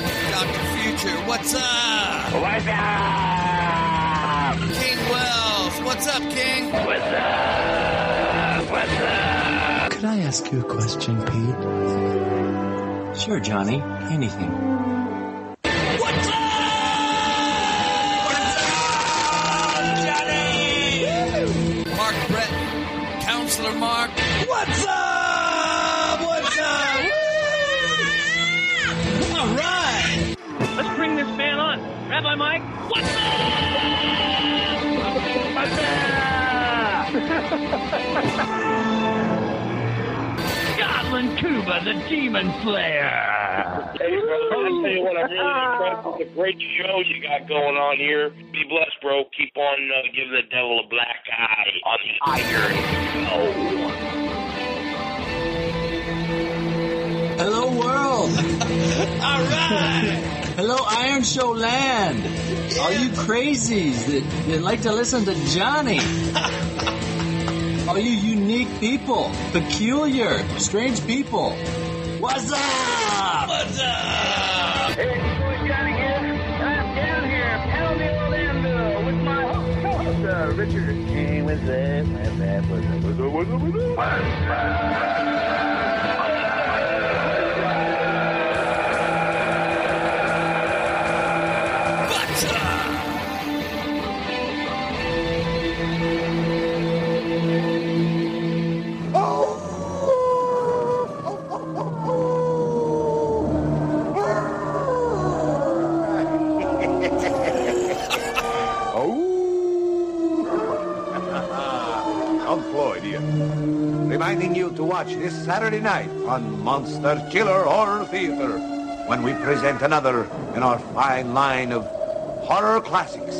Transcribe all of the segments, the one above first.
Dr. Future, what's up? What's up? King Wells, what's up, King? What's up? What's up? Could I ask you a question, Pete? Sure, Johnny. Anything. What's up? What's up, Johnny? Mark Brett, Counselor Mark. Let's bring this man on. Rabbi Mike, what's up? Scotland Cuba, the Demon Slayer. Hey, brother, I tell you what, I'm really impressed with the great show you got going on here. Be blessed, bro. Keep on uh, giving the devil a black eye on the Iron Show. Hello, world. All right. Hello, Iron Show land. All you crazies that, that like to listen to Johnny. All you unique people, peculiar, strange people. What's up? What's up? Hey, it's your boy Johnny here, and I'm down here in Pelham, Orlando with my co-host, uh, Richard. Hey, what's up? What's up? What's up? What's up? What's up? What's What's Reminding you to watch this Saturday night on Monster Chiller Horror Theater when we present another in our fine line of horror classics.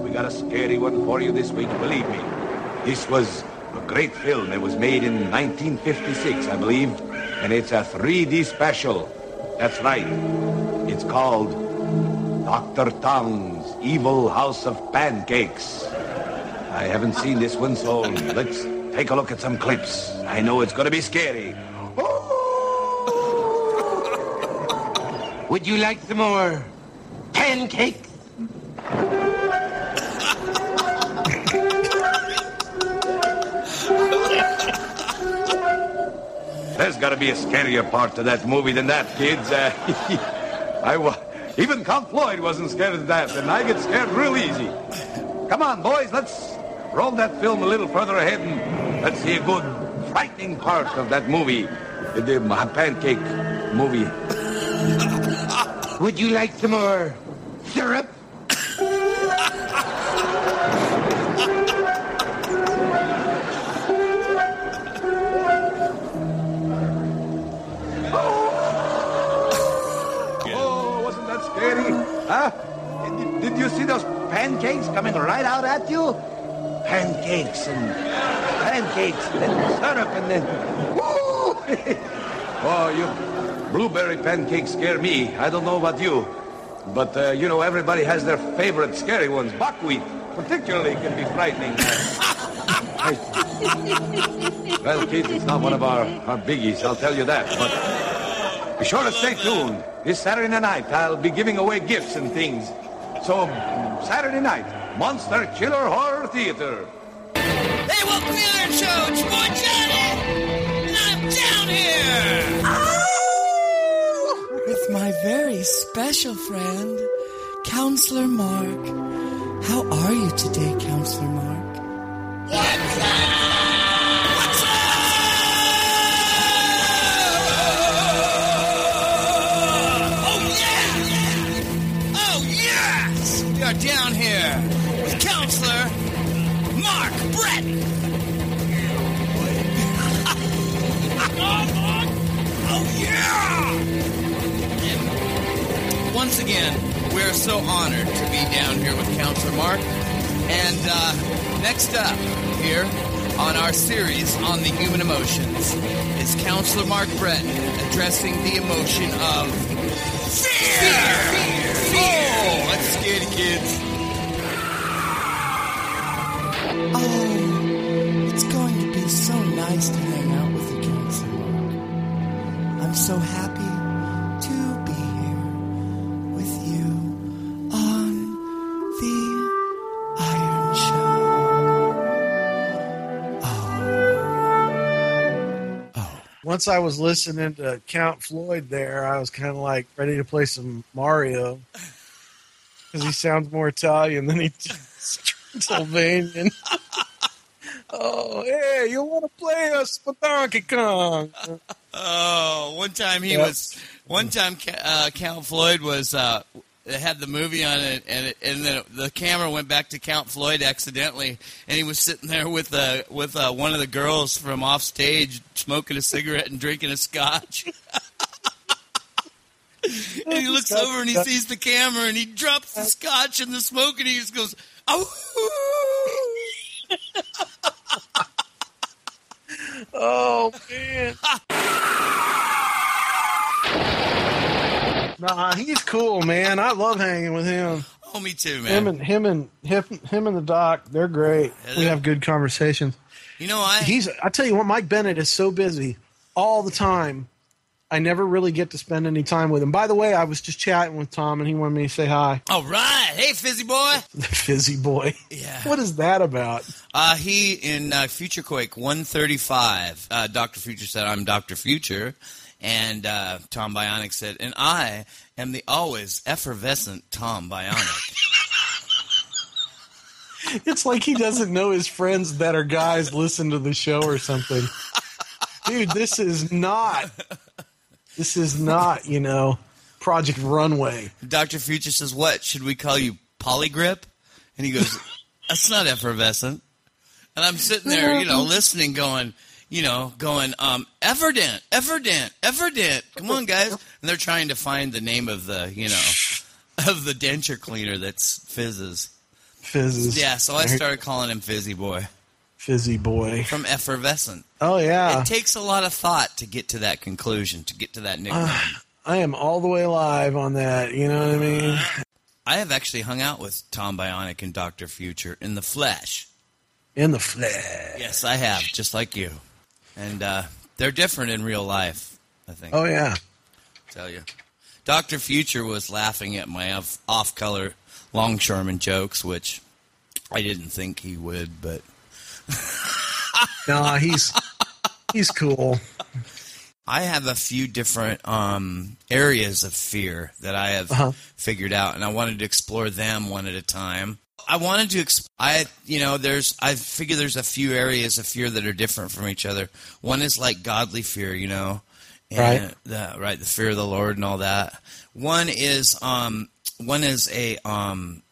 We got a scary one for you this week, believe me. This was a great film. It was made in 1956, I believe, and it's a 3D special. That's right. It's called Dr. Tongue's Evil House of Pancakes. I haven't seen this one, so let's take a look at some clips. I know it's going to be scary. Would you like some more pancakes? There's got to be a scarier part to that movie than that, kids. Uh, I wa- even Count Floyd wasn't scared of that, and I get scared real easy. Come on, boys, let's roll that film a little further ahead and let's see a good frightening part of that movie, the, pancake movie. Would you like some more syrup? Oh, wasn't that scary? Huh? Did, did you see those pancakes coming right out at you? Pancakes and pancakes and then syrup and then. Oh, you blueberry pancakes scare me. I don't know about you. But, uh, you know, everybody has their favorite scary ones. Buckwheat, particularly, can be frightening. well, kids, it's not one of our, our biggies, I'll tell you that. But be sure to stay tuned. This Saturday night, I'll be giving away gifts and things. So, Saturday night, Monster Chiller Horror Theater. Hey, welcome to the Iron Show. It's your boy Johnny, and I'm down here. With with my very special friend, Counselor Mark. How are you today, Counselor Mark? Oh, Brett. oh, yeah! Once again, we're so honored to be down here with Counselor Mark. And uh, next up here on our series on the human emotions is Counselor Mark Brett addressing the emotion of fear. Fear. Oh, that's scary, kids. Oh, it's going to be so nice to hang out with you, Mark. I'm so happy to be here with you on the Iron Show. Oh. oh. Once I was listening to Count Floyd there, I was kind of like ready to play some Mario because he sounds more Italian than he does Transylvanian. oh, hey, you want to play us for Donkey Kong? Oh, one time he Yep. was. One time, uh, Count Floyd was. Uh, it had the movie on it, and it, and then the camera went back to Count Floyd accidentally, and he was sitting there with uh, with uh, one of the girls from off stage, smoking a cigarette and drinking a scotch. and he looks over and he sees the camera, and he drops the scotch and the smoke, and he just goes, "Oh!" Man. nah, he's cool, man. I love hanging with him. Oh, me too, man. Him and him and him, him and the doc, they're great. Yeah, We have good conversations. You know, I He's I tell you what, Mike Bennett is so busy all the time. I never really get to spend any time with him. By the way, I was just chatting with Tom and he wanted me to say hi. all right. Hey, fizzy boy. The fizzy boy. Yeah. What is that about? Uh, he in uh, Future Quake 135. Uh, Doctor Future said, "I'm Doctor Future," and uh, Tom Bionic said, "And I am the always effervescent Tom Bionic." It's like he doesn't know his friends that are guys listen to the show or something. Dude, this is not this is not, you know, Project Runway. Doctor Future says, "What should we call you, Poligrip?" And he goes, "That's not effervescent." And I'm sitting there, you know, listening, going, you know, going, um, Efferdent, Efferdent, Efferdent. Come on, guys! And they're trying to find the name of the, you know, of the denture cleaner that's fizzes. Fizzes. Yeah, so I started calling him Fizzy Boy Fizzy boy. from Effervescent. Oh yeah. It takes a lot of thought to get to that conclusion, to get to that nickname. I am all the way live on that, you know what I mean? I have actually hung out with Tom Bionic and Doctor Future in the flesh. In the flesh. Yes, I have, just like you. And uh, they're different in real life, I think. Oh yeah. tell you. Doctor Future was laughing at my off- off-color longshoreman jokes, which I didn't think he would, but Nah, he's he's cool. I have a few different um, areas of fear that I have Uh-huh. figured out, and I wanted to explore them one at a time. I wanted to, exp- I you know, there's I figure there's a few areas of fear that are different from each other. One is like godly fear, you know, and Right. the, right, the fear of the Lord and all that. One is um, one is a um,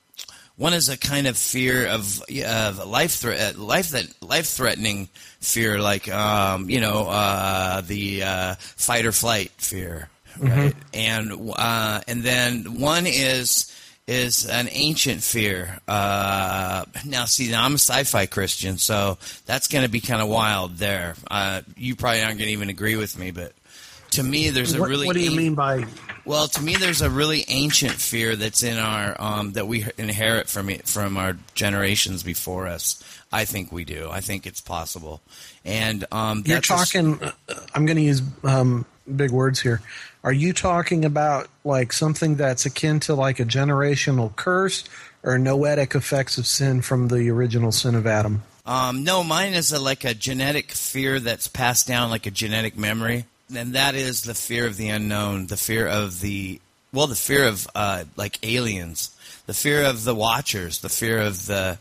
one is a kind of fear of of life threat, life that life threatening fear, like um, you know uh, the uh, fight or flight fear, right? And uh, and then one is is an ancient fear. Uh, now, see, now I'm a sci-fi Christian, so that's going to be kind of wild. There, uh, you probably aren't going to even agree with me, but to me, there's a What, really what do you an- mean by well, to me, there's a really ancient fear that's in our um, that we inherit from it- from our generations before us. I think we do. I think it's possible, and um, you're that's a s- talking uh, I'm going to use um, big words here. Are you talking about like something that's akin to like a generational curse or noetic effects of sin from the original sin of Adam? Um, no, mine is a, like a genetic fear that's passed down, like a genetic memory. And that is the fear of the unknown, the fear of the well, the fear of uh, like aliens, the fear of the Watchers, the fear of the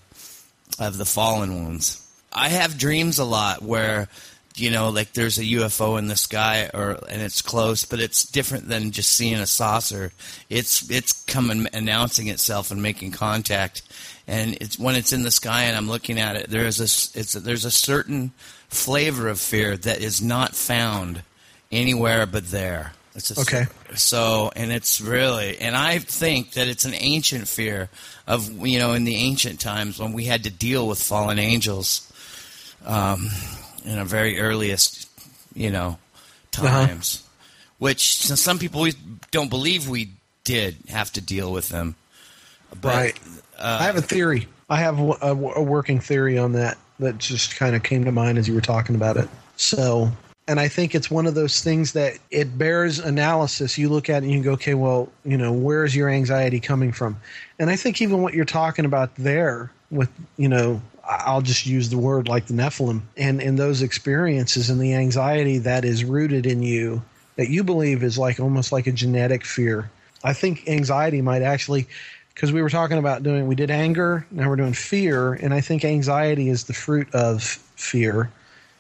of the fallen ones. I have dreams a lot where you know, like there's a UFO in the sky, or and it's close, but it's different than just seeing a saucer. It's it's coming, announcing itself and making contact, and it's when it's in the sky and I'm looking at it. There's a it's there's a certain flavor of fear that is not found anywhere but there. It's Okay. So, and it's really, and I think that it's an ancient fear of you know in the ancient times when we had to deal with fallen angels, um, in our very earliest, you know, times, which some people we don't believe we did have to deal with them. But, right. uh, I have a theory. I have a, a working theory on that that just kind of came to mind as you were talking about it. So, and I think it's one of those things that it bears analysis. You look at it and you go, okay, well, you know, where is your anxiety coming from? And I think even what you're talking about there with, you know, I'll just use the word like the Nephilim and in those experiences and the anxiety that is rooted in you that you believe is like almost like a genetic fear. I think anxiety might actually because we were talking about doing we did anger now we're doing fear and i think anxiety is the fruit of fear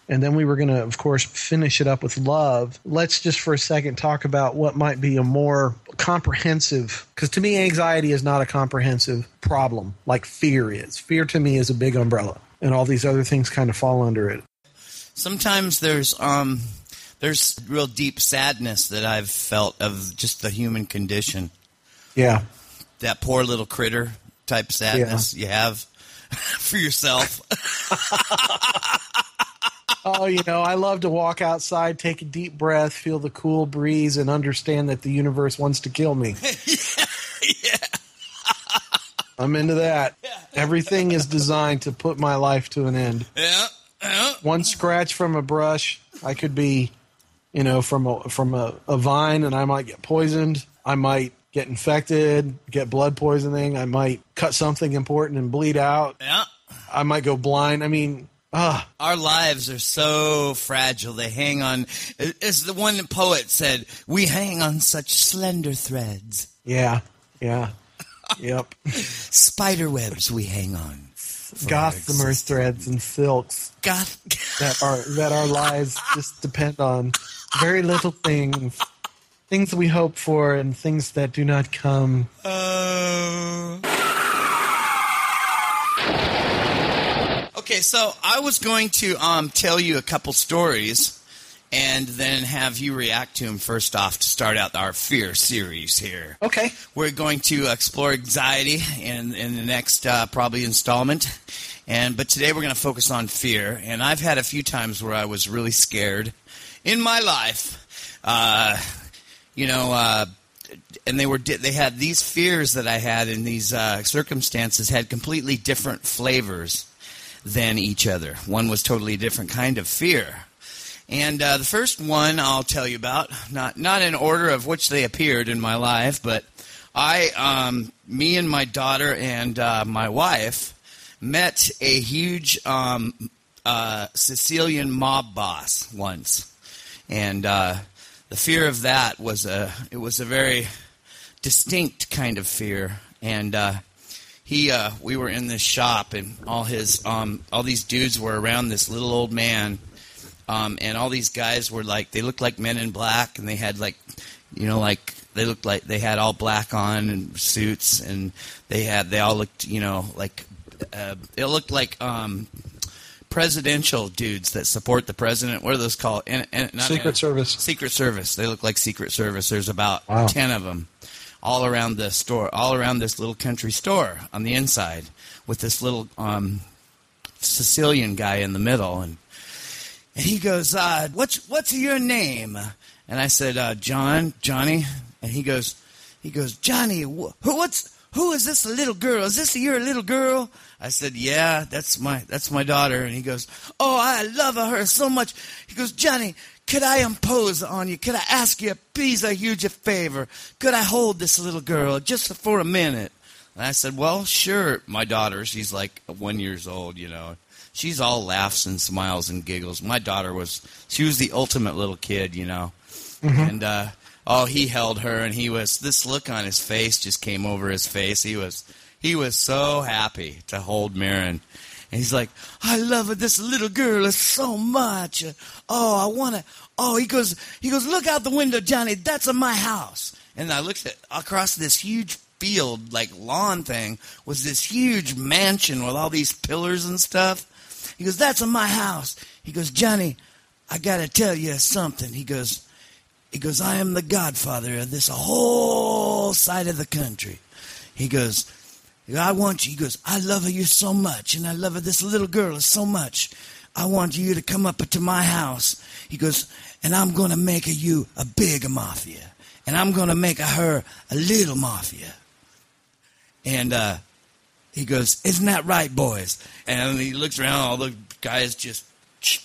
and then we were going to of course finish it up with love. Let's just for a second talk about what might be a more comprehensive because to me anxiety is not a comprehensive problem like fear is. Fear to me is a big umbrella and all these other things kind of fall under it. Sometimes there's um there's real deep sadness that I've felt of just the human condition. yeah. That poor little critter type sadness you have for yourself. oh, you know, I love to walk outside, take a deep breath, feel the cool breeze, and understand that the universe wants to kill me. Yeah, I'm into that. Everything is designed to put my life to an end. yeah. Yeah. One scratch from a brush, I could be, you know, from a from a, a vine, and I might get poisoned. I might get infected, get blood poisoning. I might cut something important and bleed out. Yeah. I might go blind. I mean, ah, Our lives are so fragile. They hang on. As the one poet said, we hang on such slender threads. yeah, yeah, yep. Spider webs we hang on. gossamer threads and silks Goth. that our that our lives just depend on very little things things we hope for and things that do not come Uh, okay, so I was going to um, tell you a couple stories and then have you react to them first off to start out our fear series here. okay We're going to explore anxiety in, in the next uh, probably installment. And but today we're going to focus on fear. And I've had a few times where I was really scared in my life. Uh, you know, uh, and they were they had these fears that I had in these uh, circumstances had completely different flavors than each other. One was totally a different kind of fear. And uh, the first one I'll tell you about, not not in order of which they appeared in my life, but I, um, me and my daughter and uh, my wife met a huge um, uh, Sicilian mob boss once, and uh, the fear of that was a it was a very distinct kind of fear, and uh, he uh, we were in this shop, and all his um, all these dudes were around this little old man, um, and all these guys were like they looked like men in black, and they had like you know like they looked like they had all black on and suits, and they had they all looked you know like uh, it looked like um, presidential dudes that support the president. What are those called? And, and, Secret Service. Secret Service. They look like Secret Service. There's about Wow. ten of them, all around the store, all around this little country store on the inside, with this little um, Sicilian guy in the middle, and and he goes, uh, "What's what's your name?" And I said, uh, "John, Johnny," and he goes, he goes, "Johnny, wh- who what's who is this little girl? Is this your little girl?" I said, "Yeah, that's my that's my daughter." And he goes, "Oh, I love her so much." He goes, "Johnny, could I impose on you? Could I ask you, please, a huge favor? Could I hold this little girl just for a minute?" And I said, "Well, sure." My daughter, she's like one years old, you know. She's all laughs and smiles and giggles. My daughter was she was the ultimate little kid, you know. and uh, oh, he held her, and he was this look on his face just came over his face. He was he was so happy to hold Mirren. And he's like, I love this little girl so much. Oh, I want to. Oh, he goes, he goes, look out the window, Johnny. That's my house. And I looked at across this huge field, like lawn thing, was this huge mansion with all these pillars and stuff. He goes, that's my house. He goes, Johnny, I got to tell you something. He goes, he goes, I am the godfather of this whole side of the country. He goes, I want you. He goes, I love you so much, and I love her this little girl so much. I want you to come up to my house. He goes, and I'm going to make you a big mafia, and I'm going to make her a little mafia. And uh, he goes, Isn't that right, boys? And he looks around, all the guys just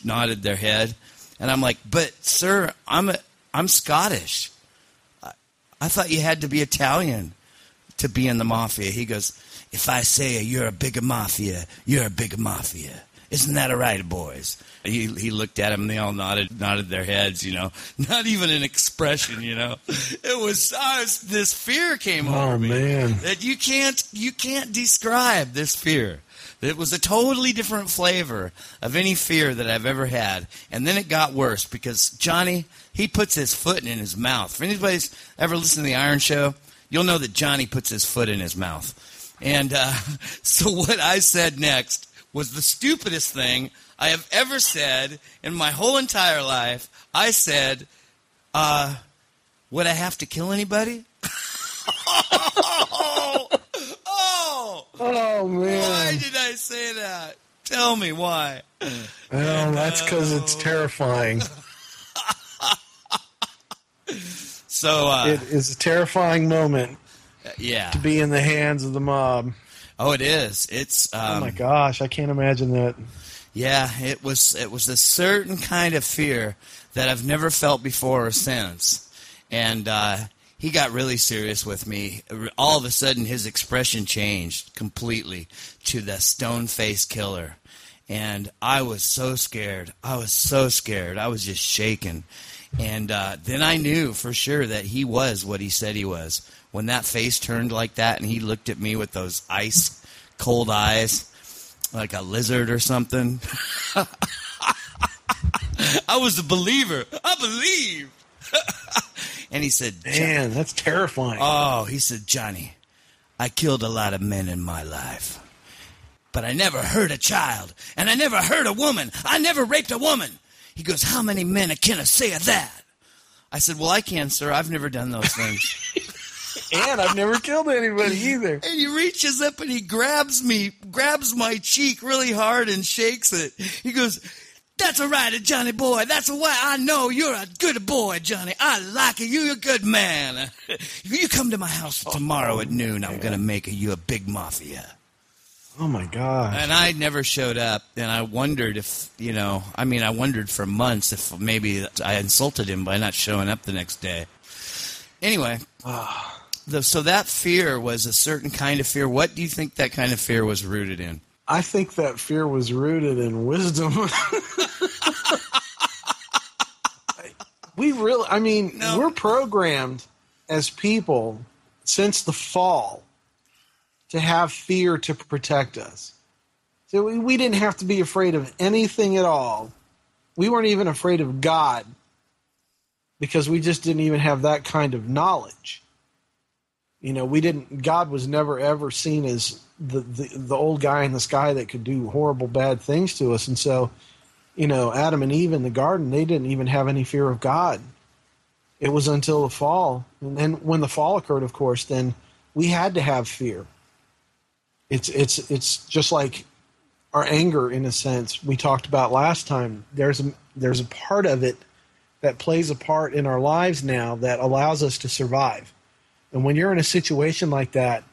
nodded their head. And I'm like, But, sir, I'm, a, I'm Scottish. I, I thought you had to be Italian to be in the mafia. He goes, If I say you're a bigger mafia, you're a bigger mafia. Isn't that all right, boys? He, he looked at him. They all nodded, nodded their heads. You know, not even an expression. You know, it was, was this fear came Oh, over me man. that you can't you can't describe this fear. It was a totally different flavor of any fear that I've ever had. And then it got worse because Johnny, he puts his foot in his mouth. If anybody's ever listened to the Iron Show, you'll know that Johnny puts his foot in his mouth. And uh, so what I said next was the stupidest thing I have ever said in my whole entire life. I said, uh, would I have to kill anybody? oh, oh, Oh why did I say that? Tell me why. Well, that's because it's terrifying. So, uh, It is a terrifying moment yeah. to be in the hands of the mob. Oh, it is. It's. Um, Oh my gosh, I can't imagine that. Yeah, it was it was a certain kind of fear that I've never felt before or since. And uh, he got really serious with me. All of a sudden, his expression changed completely to the stone faced killer. And I was so scared. I was so scared. I was just shaking. And uh, then I knew for sure that he was what he said he was. When that face turned like that and he looked at me with those ice cold eyes, like a lizard or something. I was a believer. I believe. and he said, Man, that's terrifying. Oh, he said, Johnny, I killed a lot of men in my life. But I never hurt a child. And I never hurt a woman. I never raped a woman. He goes, How many men can I say of that? I said, Well, I can, sir. I've never done those things. and I've never killed anybody either. And he reaches up and he grabs me, grabs my cheek really hard and shakes it. He goes, That's all right, Johnny boy. That's why I know you're a good boy, Johnny. I like you. You're a good man. You come to my house oh, tomorrow at oh, noon. I'm going to make you a big mafia. Oh my god! And I never showed up. And I wondered if, you know, I mean, I wondered for months if maybe I insulted him by not showing up the next day. Anyway, ah. The, so that fear was a certain kind of fear. What do you think that kind of fear was rooted in? I think that fear was rooted in wisdom. we really, I mean, No. we're programmed as people since the fall to have fear to protect us. So we, we didn't have to be afraid of anything at all. We weren't even afraid of God because we just didn't even have that kind of knowledge. You know, we didn't. God was never ever seen as the, the the old guy in the sky that could do horrible bad things to us, and so, you know, Adam and Eve in the garden, they didn't even have any fear of God. It was until the fall, and then when the fall occurred, of course, then we had to have fear. It's it's it's just like our anger, in a sense, we talked about last time. There's a there's a part of it that plays a part in our lives now that allows us to survive. And when you're in a situation like that,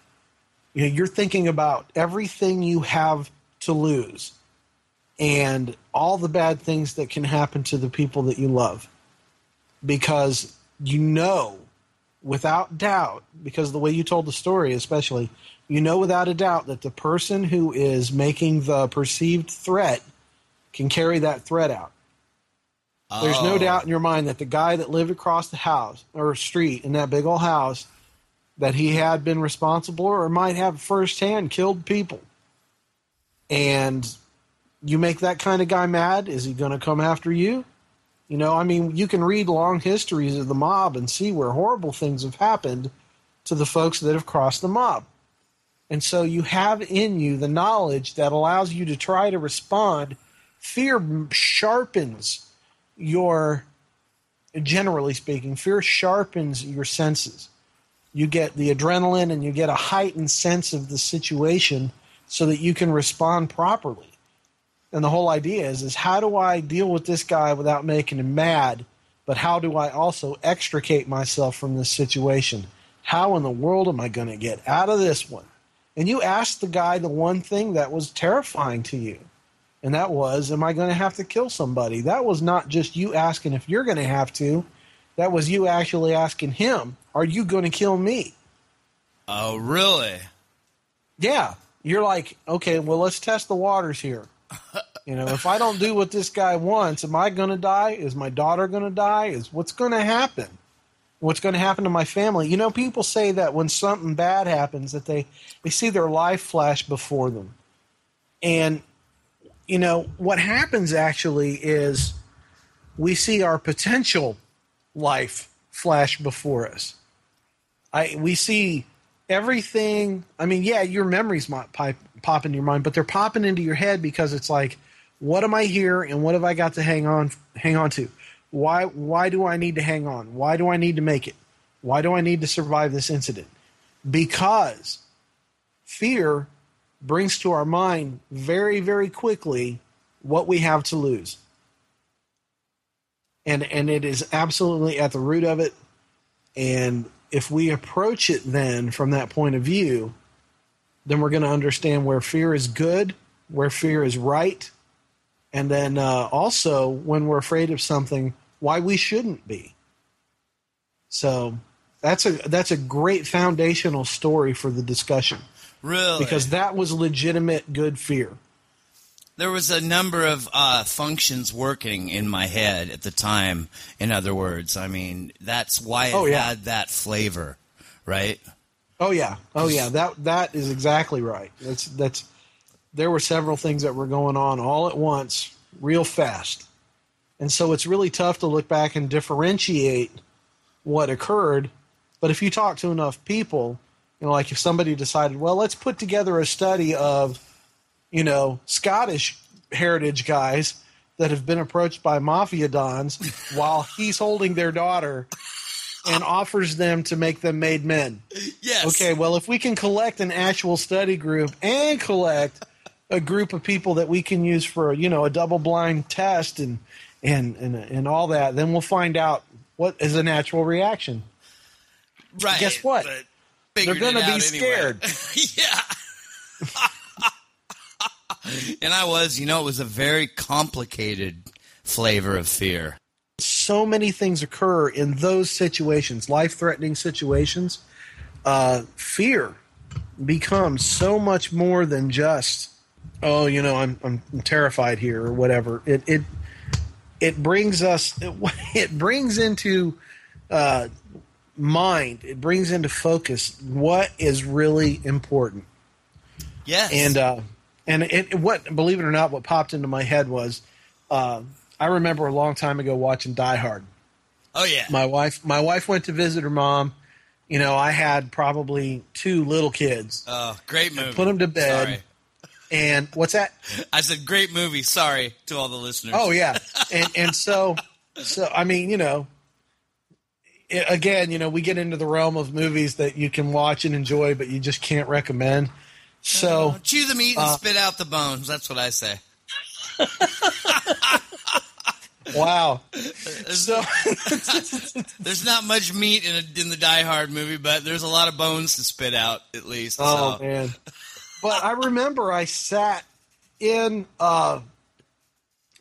you know, you're thinking about everything you have to lose and all the bad things that can happen to the people that you love. Because you know without doubt, because of the way you told the story, especially, you know without a doubt that the person who is making the perceived threat can carry that threat out. There's no Oh. doubt in your mind that the guy that lived across the house or street in that big old house that he had been responsible or might have firsthand killed people. And you make that kind of guy mad, is he going to come after you? You know, I mean, you can read long histories of the mob and see where horrible things have happened to the folks that have crossed the mob. And so you have in you the knowledge that allows you to try to respond. Fear sharpens your, generally speaking, fear sharpens your senses. You get the adrenaline and you get a heightened sense of the situation so that you can respond properly. And the whole idea is is how do I deal with this guy without making him mad, but how do I also extricate myself from this situation? How in the world am I going to get out of this one? And you asked the guy the one thing that was terrifying to you. And that was, am I going to have to kill somebody? That was not just you asking if you're going to have to. That was you actually asking him, are you going to kill me? Oh, really? Yeah. You're like, okay, well, let's test the waters here. You know, if I don't do what this guy wants, am I going to die? Is my daughter going to die? Is what's going to happen? What's going to happen to my family? You know, people say that when something bad happens, that they they see their life flash before them, and you know what happens actually is we see our potential life flash before us. I we see everything. I mean, yeah, your memories might pipe, pop in your mind, but they're popping into your head because it's like, what am I here, and what have I got to hang on hang on to? Why why do I need to hang on? Why do I need to make it? Why do I need to survive this incident? Because fear brings to our mind very very quickly what we have to lose. And and it is absolutely at the root of it and if we approach it then from that point of view, then we're going to understand where fear is good, where fear is right, and then uh, also when we're afraid of something, why we shouldn't be. So that's a that's a great foundational story for the discussion Really? because that was legitimate good fear. There was a number of uh, functions working in my head at the time. In other words, I mean that's why it Oh, yeah. had that flavor, right? Oh yeah, oh yeah. That that is exactly right. That's that's. There were several things that were going on all at once, real fast, and so it's really tough to look back and differentiate what occurred. But if you talk to enough people, you know, like if somebody decided, well, let's put together a study of, you know, Scottish heritage guys that have been approached by mafia dons while he's holding their daughter and offers them to make them made men. Yes. Okay, well, if we can collect an actual study group and collect a group of people that we can use for you know a double blind test and and and and all that, then we'll find out what is a natural reaction. Right. Guess what? They're going to be anyway. scared. yeah. and I was, you know, it was a very complicated flavor of fear. so many things occur in those situations, life threatening situations. Uh, fear becomes so much more than just, oh, you know, I'm, I'm terrified here or whatever. It, it, it brings us, it, it brings into uh, mind, it brings into focus what is really important. Yes. And uh, and it, what believe it or not, what popped into my head was, uh, I remember a long time ago watching Die Hard. oh yeah. My wife, my wife went to visit her mom. You know, I had probably two little kids, oh, great movie. put them to bed. Sorry. and what's that? I said great movie. Sorry to all the listeners. Oh yeah, and and so so I mean, you know, again, you know, we get into the realm of movies that you can watch and enjoy, but you just can't recommend. So chew the meat and Uh, spit out the bones. That's what I say. wow, There's, so there's not much meat in, a, in the Die Hard movie, but there's a lot of bones to spit out at least. Oh so. man. But I remember I sat in uh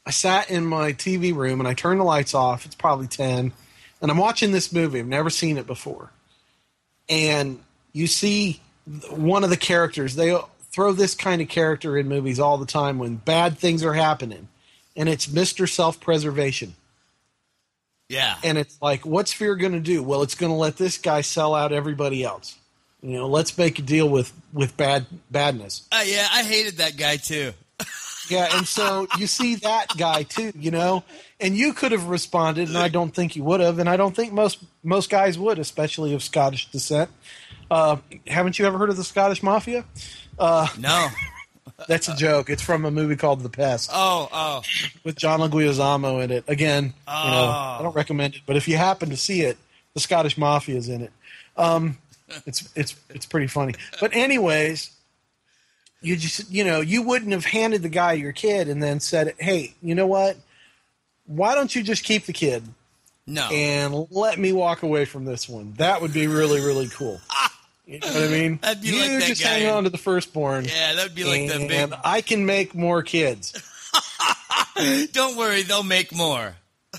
I sat in my TV room and I turned the lights off. It's probably 10 and I'm watching this movie. I've never seen it before. And you see one of the characters. They throw this kind of character in movies all the time when bad things are happening. And it's Mr. Self-Preservation. Yeah. And it's like, what's fear going to do? Well, it's going to let this guy sell out everybody else. You know, let's make a deal with with bad badness. Uh, yeah, I hated that guy too. Yeah, and so you see that guy too, you know, and you could have responded, and I don't think you would have, and I don't think most most guys would, especially of Scottish descent. Uh, haven't you ever heard of the Scottish Mafia? Uh, No. that's a joke. It's from a movie called The Pest Oh, oh. with John Leguizamo in it. Again, you know, Oh. I don't recommend it, but if you happen to see it, the Scottish Mafia is in it. Um, it's it's it's pretty funny. But anyways, you just you know you wouldn't have handed the guy your kid and then said, "Hey, you know what? Why don't you just keep the kid No. and let me walk away from this one? That would be really really cool." You know what I mean? That'd be you like that just guy hang on to the firstborn. yeah, that would be like the and I can make more kids. Don't worry, they'll make more.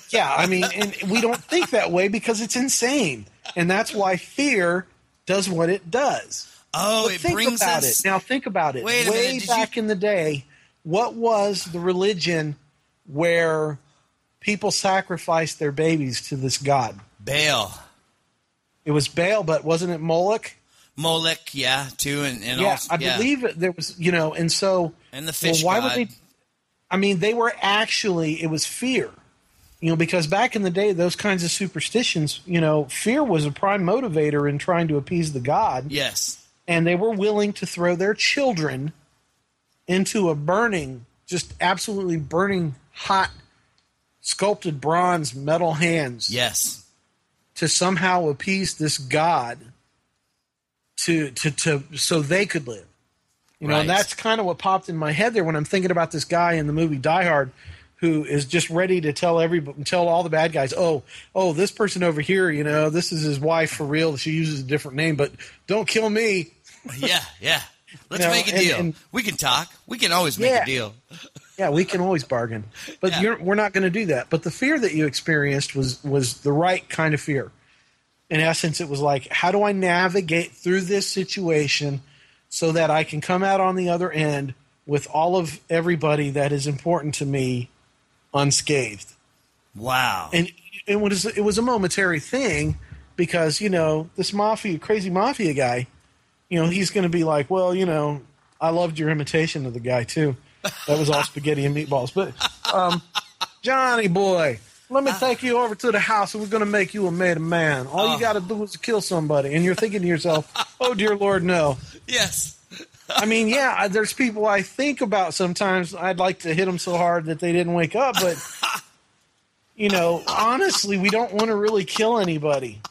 Yeah, I mean, and we don't think that way because it's insane, and that's why fear does what it does. Oh, But it think brings about us. it now. Think about it. Wait a Way minute, back in the day, what was the religion where people sacrificed their babies to this god? Baal. It was Baal, but wasn't it Moloch? Molech, yeah, too, and, and yeah, also, I believe there was. You know, and so And the fish well, why god. would they? I mean, they were actually. It was fear. You know, because back in the day, those kinds of superstitions, you know, fear was a prime motivator in trying to appease the god. Yes. and they were willing to throw their children into a burning, just absolutely burning hot, sculpted bronze metal hands Yes. to somehow appease this god to to to so they could live. You know, and that's kind of what popped in my head there when I'm thinking about this guy in the movie Die Hard who is just ready to tell everybody tell all the bad guys, "Oh, oh, this person over here, you know, this is his wife for real. She uses a different name, but don't kill me." Yeah, yeah. Let's You know, make a and- deal. and- we can talk. We can always make Yeah. a deal. Yeah, we can always bargain, but Yeah. you're, we're not going to do that. But the fear that you experienced was was the right kind of fear. In essence, it was like, how do I navigate through this situation so that I can come out on the other end with all of everybody that is important to me unscathed? Wow. And it was it was a momentary thing because you know this mafia crazy mafia guy, you know he's going to be like, well, you know, I loved your imitation of the guy too. That was all spaghetti and meatballs. But um, Johnny boy, let me ah. take you over to the house and we're going to make you a made man. All you oh. got to do is kill somebody, and you're thinking to yourself, oh dear Lord, no. yes. I mean, yeah, there's people I think about sometimes. I'd like to hit them so hard that they didn't wake up, but you know, honestly, we don't want to really kill anybody.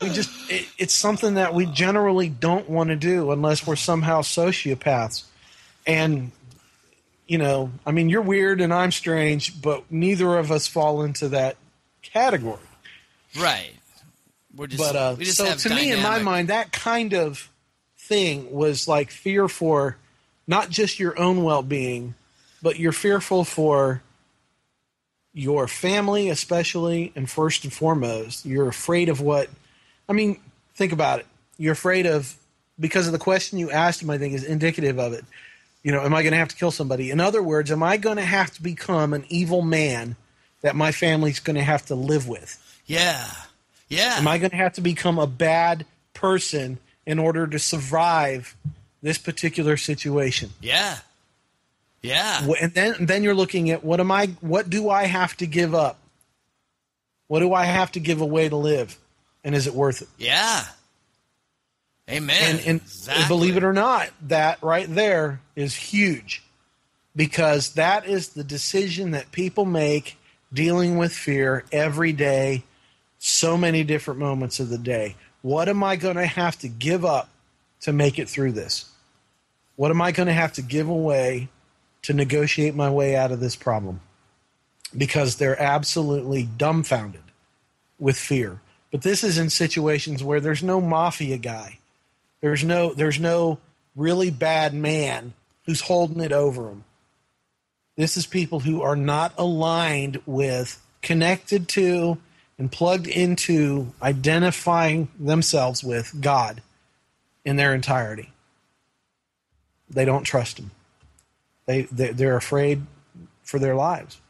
We just it, it's something that we generally don't want to do unless we're somehow sociopaths. And you know, I mean, you're weird and I'm strange, but neither of us fall into that category. Right. We're just. But uh, we just so have to me, in my mind, that kind of thing was like fear for not just your own well-being, but you're fearful for your family, especially, and first and foremost, you're afraid of what. I mean, think about it. You're afraid of because of the question you asked him. I think is indicative of it. You know, am I going to have to kill somebody? In other words, am I going to have to become an evil man that my family's going to have to live with? Yeah. Yeah. Am I going to have to become a bad person in order to survive this particular situation? yeah. Yeah. And then then you're looking at what am I what do I have to give up? What do I have to give away to live? And is it worth it? Yeah. Amen. And and Exactly. believe it or not, that right there is huge. Because that is the decision that people make dealing with fear every day, so many different moments of the day. What am I going to have to give up to make it through this? What am I going to have to give away to negotiate my way out of this problem? Because they're absolutely dumbfounded with fear. But this is in situations where there's no mafia guy. There's no there's no really bad man who's holding it over them. This is people who are not aligned with, connected to, and plugged into identifying themselves with God in their entirety. They don't trust Him. They, they they're afraid for their lives,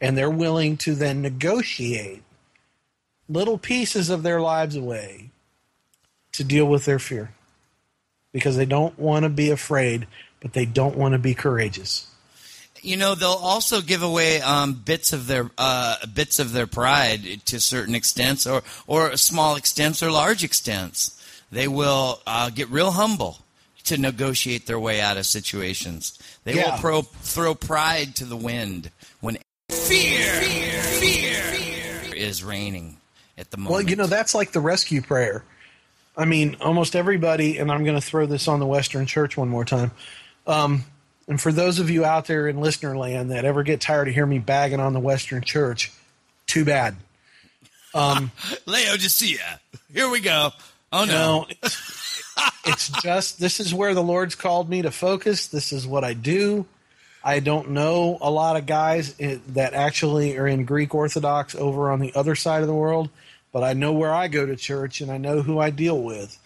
and they're willing to then negotiate little pieces of their lives away to deal with their fear because they don't want to be afraid, but they don't want to be courageous. You know, they'll also give away um, bits of their uh, bits of their pride to certain extents, or or small extents or large extents. They will uh, get real humble to negotiate their way out of situations. They Yeah. will pro- throw pride to the wind when fear, fear, fear, is reigning at the moment. Well, you know, that's like the rescue prayer. I mean, almost everybody, and I'm going to throw this on the Western Church one more time. Um, and for those of you out there in listener land that ever get tired of hearing me bagging on the Western Church, too bad. Um, Laodicea. Here we go. Oh no. it's, it's just this is where the Lord's called me to focus. This is what I do. I don't know a lot of guys that actually are in Greek Orthodox over on the other side of the world, but I know where I go to church and I know who I deal with.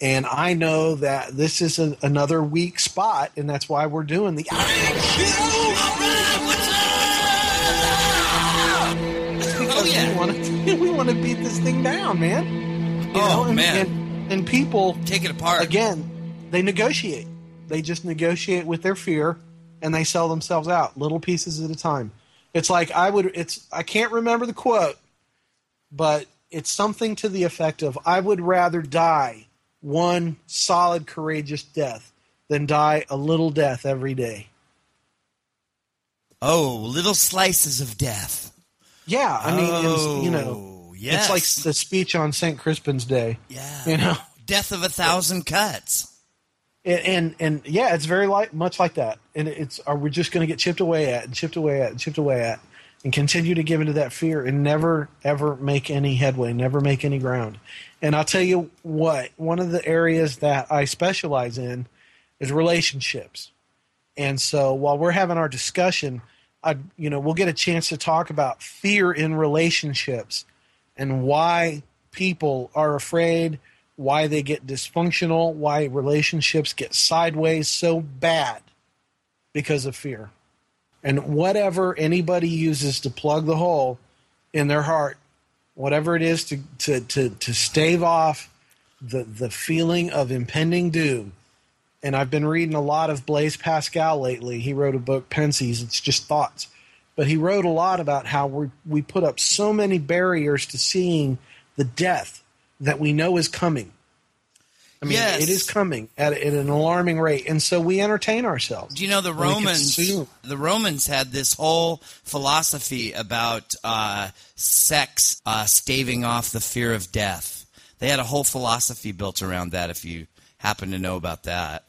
And I know that this is a, another weak spot, and that's why we're doing the. Oh yeah. we want to we want to beat this thing down, man. You Oh, and, man. and, and people Take it apart. again, they negotiate. They just negotiate with their fear, and they sell themselves out little pieces at a time. It's like I would. It's I can't remember the quote, but it's something to the effect of I would rather die one solid courageous death than die a little death every day. Oh, little slices of death. Yeah, I mean, it's, you know, Oh, yes. it's like the speech on St. Crispin's Day. Yeah. You know, Death of a thousand cuts. and and, and yeah, it's very like much like that. And it's are we just going to get chipped away at and chipped away at and chipped away at, and continue to give into that fear and never ever make any headway, never make any ground. And I'll tell you what, one of the areas that I specialize in is relationships. And so while we're having our discussion, I you know we'll get a chance to talk about fear in relationships and why people are afraid, why they get dysfunctional, why relationships get sideways so bad because of fear. And whatever anybody uses to plug the hole in their heart, whatever it is to to to, to stave off the the feeling of impending doom. And I've been reading a lot of Blaise Pascal lately. He wrote a book, Pensées. It's just thoughts. But he wrote a lot about how we we put up so many barriers to seeing the death that we know is coming. I mean, Yes. it is coming at, at an alarming rate, and so we entertain ourselves. Do you know the Romans? The Romans had this whole philosophy about uh, sex uh, staving off the fear of death. They had a whole philosophy built around that. If you happen to know about that,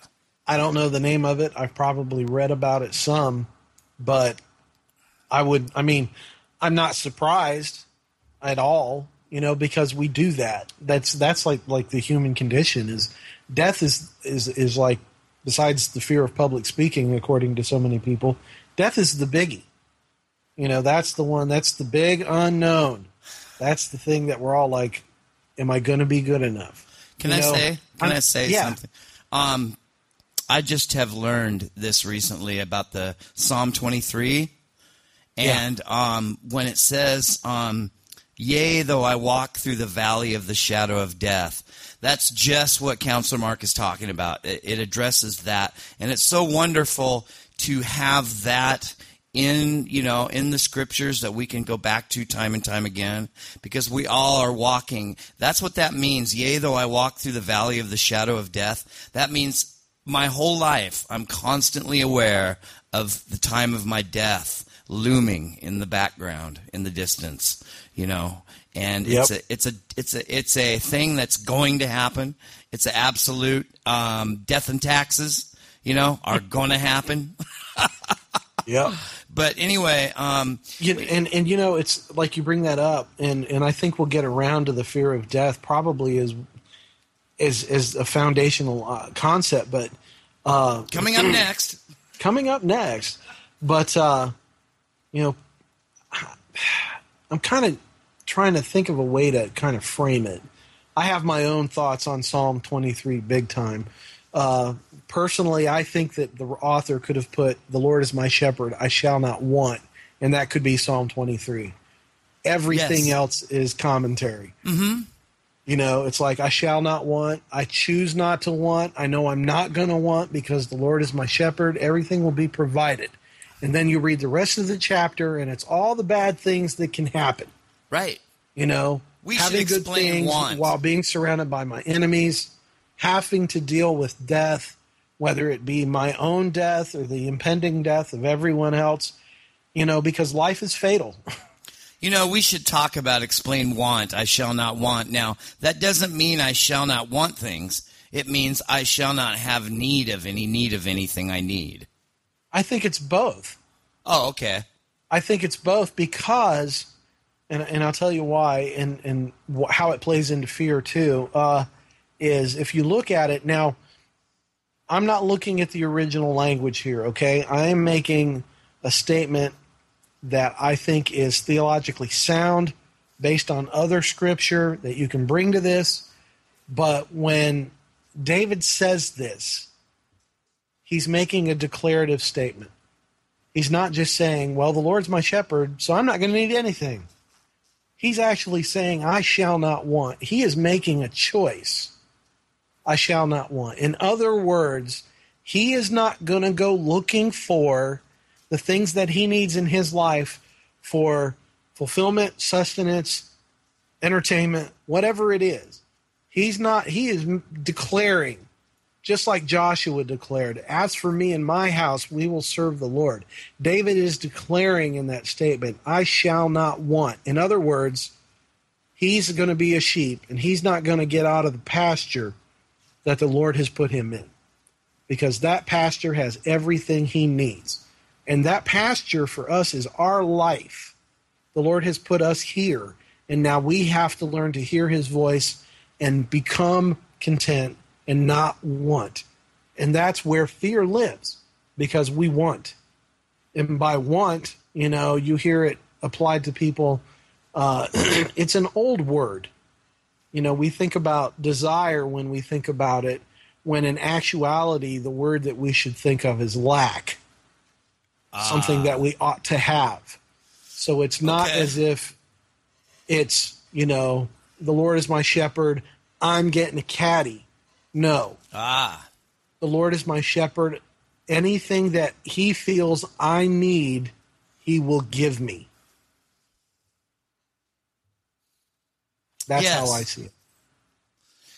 I don't know the name of it. I've probably read about it some, but I would. I mean, I'm not surprised at all. You know, because we do that. That's that's like like the human condition is death is is is like besides the fear of public speaking, according to so many people, death is the biggie. You know, that's the one. That's the big unknown. That's the thing that we're all like, am I going to be good enough? can You I know, say? Can I say yeah. something? Um, I just have learned this recently about the Psalm 23, and um, when it says, um, "Yea, though I walk through the valley of the shadow of death," that's just what Counselor Mark is talking about. It, it addresses that, and it's so wonderful to have that in you know in the scriptures that we can go back to time and time again because we all are walking. That's what that means. Yea though i walk through the valley of the shadow of death that means my whole life i'm constantly aware of the time of my death looming in the background in the distance you know and it's a it's a it's a it's a thing that's going to happen. It's an absolute um, death and taxes you know are going to happen. Yep. but anyway, um, You, and and you know it's like you bring that up, and and I think we'll get around to the fear of death probably as as as a foundational uh, concept, but uh, coming up next, coming up next, but uh, you know, I'm kind of trying to think of a way to kind of frame it. I have my own thoughts on Psalm 23 big time. Uh, personally, I think that the author could have put, The Lord is my shepherd, I shall not want, and that could be Psalm 23. Everything Yes. else is commentary. Mm-hmm. You know, it's like I shall not want. I choose not to want. I know I'm not going to want because the Lord is my shepherd. Everything will be provided. And then you read the rest of the chapter, and it's all the bad things that can happen. Right. You know, We having good things want. while being surrounded by my enemies, having to deal with death, whether it be my own death or the impending death of everyone else. You know, because life is fatal. You know, we should talk about explain want. I shall not want. Now, that doesn't mean I shall not want things. It means I shall not have need of any need of anything I need. I think it's both. Oh, okay. I think it's both because, and and I'll tell you why, and and wh- how it plays into fear too. Uh, is if you look at it now, I'm not looking at the original language here. Okay, I am making a statement that I think is theologically sound, based on other scripture that you can bring to this. But when David says this, he's making a declarative statement. He's not just saying, Well, the Lord's my shepherd, so I'm not going to need anything. He's actually saying, I shall not want. He is making a choice. I shall not want. In other words, he is not going to go looking for the things that he needs in his life for fulfillment, sustenance, entertainment, whatever it is. He's not, he is declaring just like Joshua declared, As for me and my house, we will serve the Lord. David is declaring in that statement, I shall not want. In other words, he's going to be a sheep and he's not going to get out of the pasture that the Lord has put him in because that pasture has everything he needs. And that pasture for us is our life. The Lord has put us here, and now we have to learn to hear his voice and become content and not want. And that's where fear lives because we want. And by want, you know, you hear it applied to people. Uh, it's an old word. You know, we think about desire when we think about it, when in actuality, the word that we should think of is lack, something that we ought to have. So it's not Okay. as if it's, you know, the Lord is my shepherd, I'm getting a caddy. No. Ah. The Lord is my shepherd. Anything that he feels I need, he will give me. That's Yes. how I see it.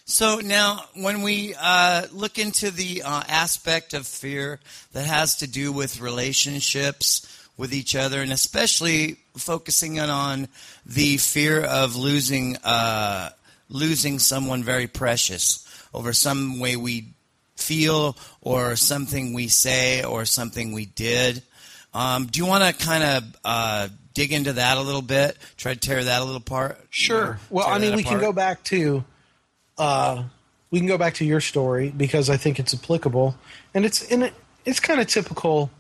So now, when we uh, look into the uh, aspect of fear that has to do with relationships with each other, and especially focusing on the fear of losing uh, losing someone very precious over some way we feel or something we say or something we did. Um, do you want to kind of uh, dig into that a little bit? Try to tear that a little apart. Sure. Well, I mean, we can go back to, uh, we can go back to your story because I think it's applicable, and it's in it. It's kind of typical,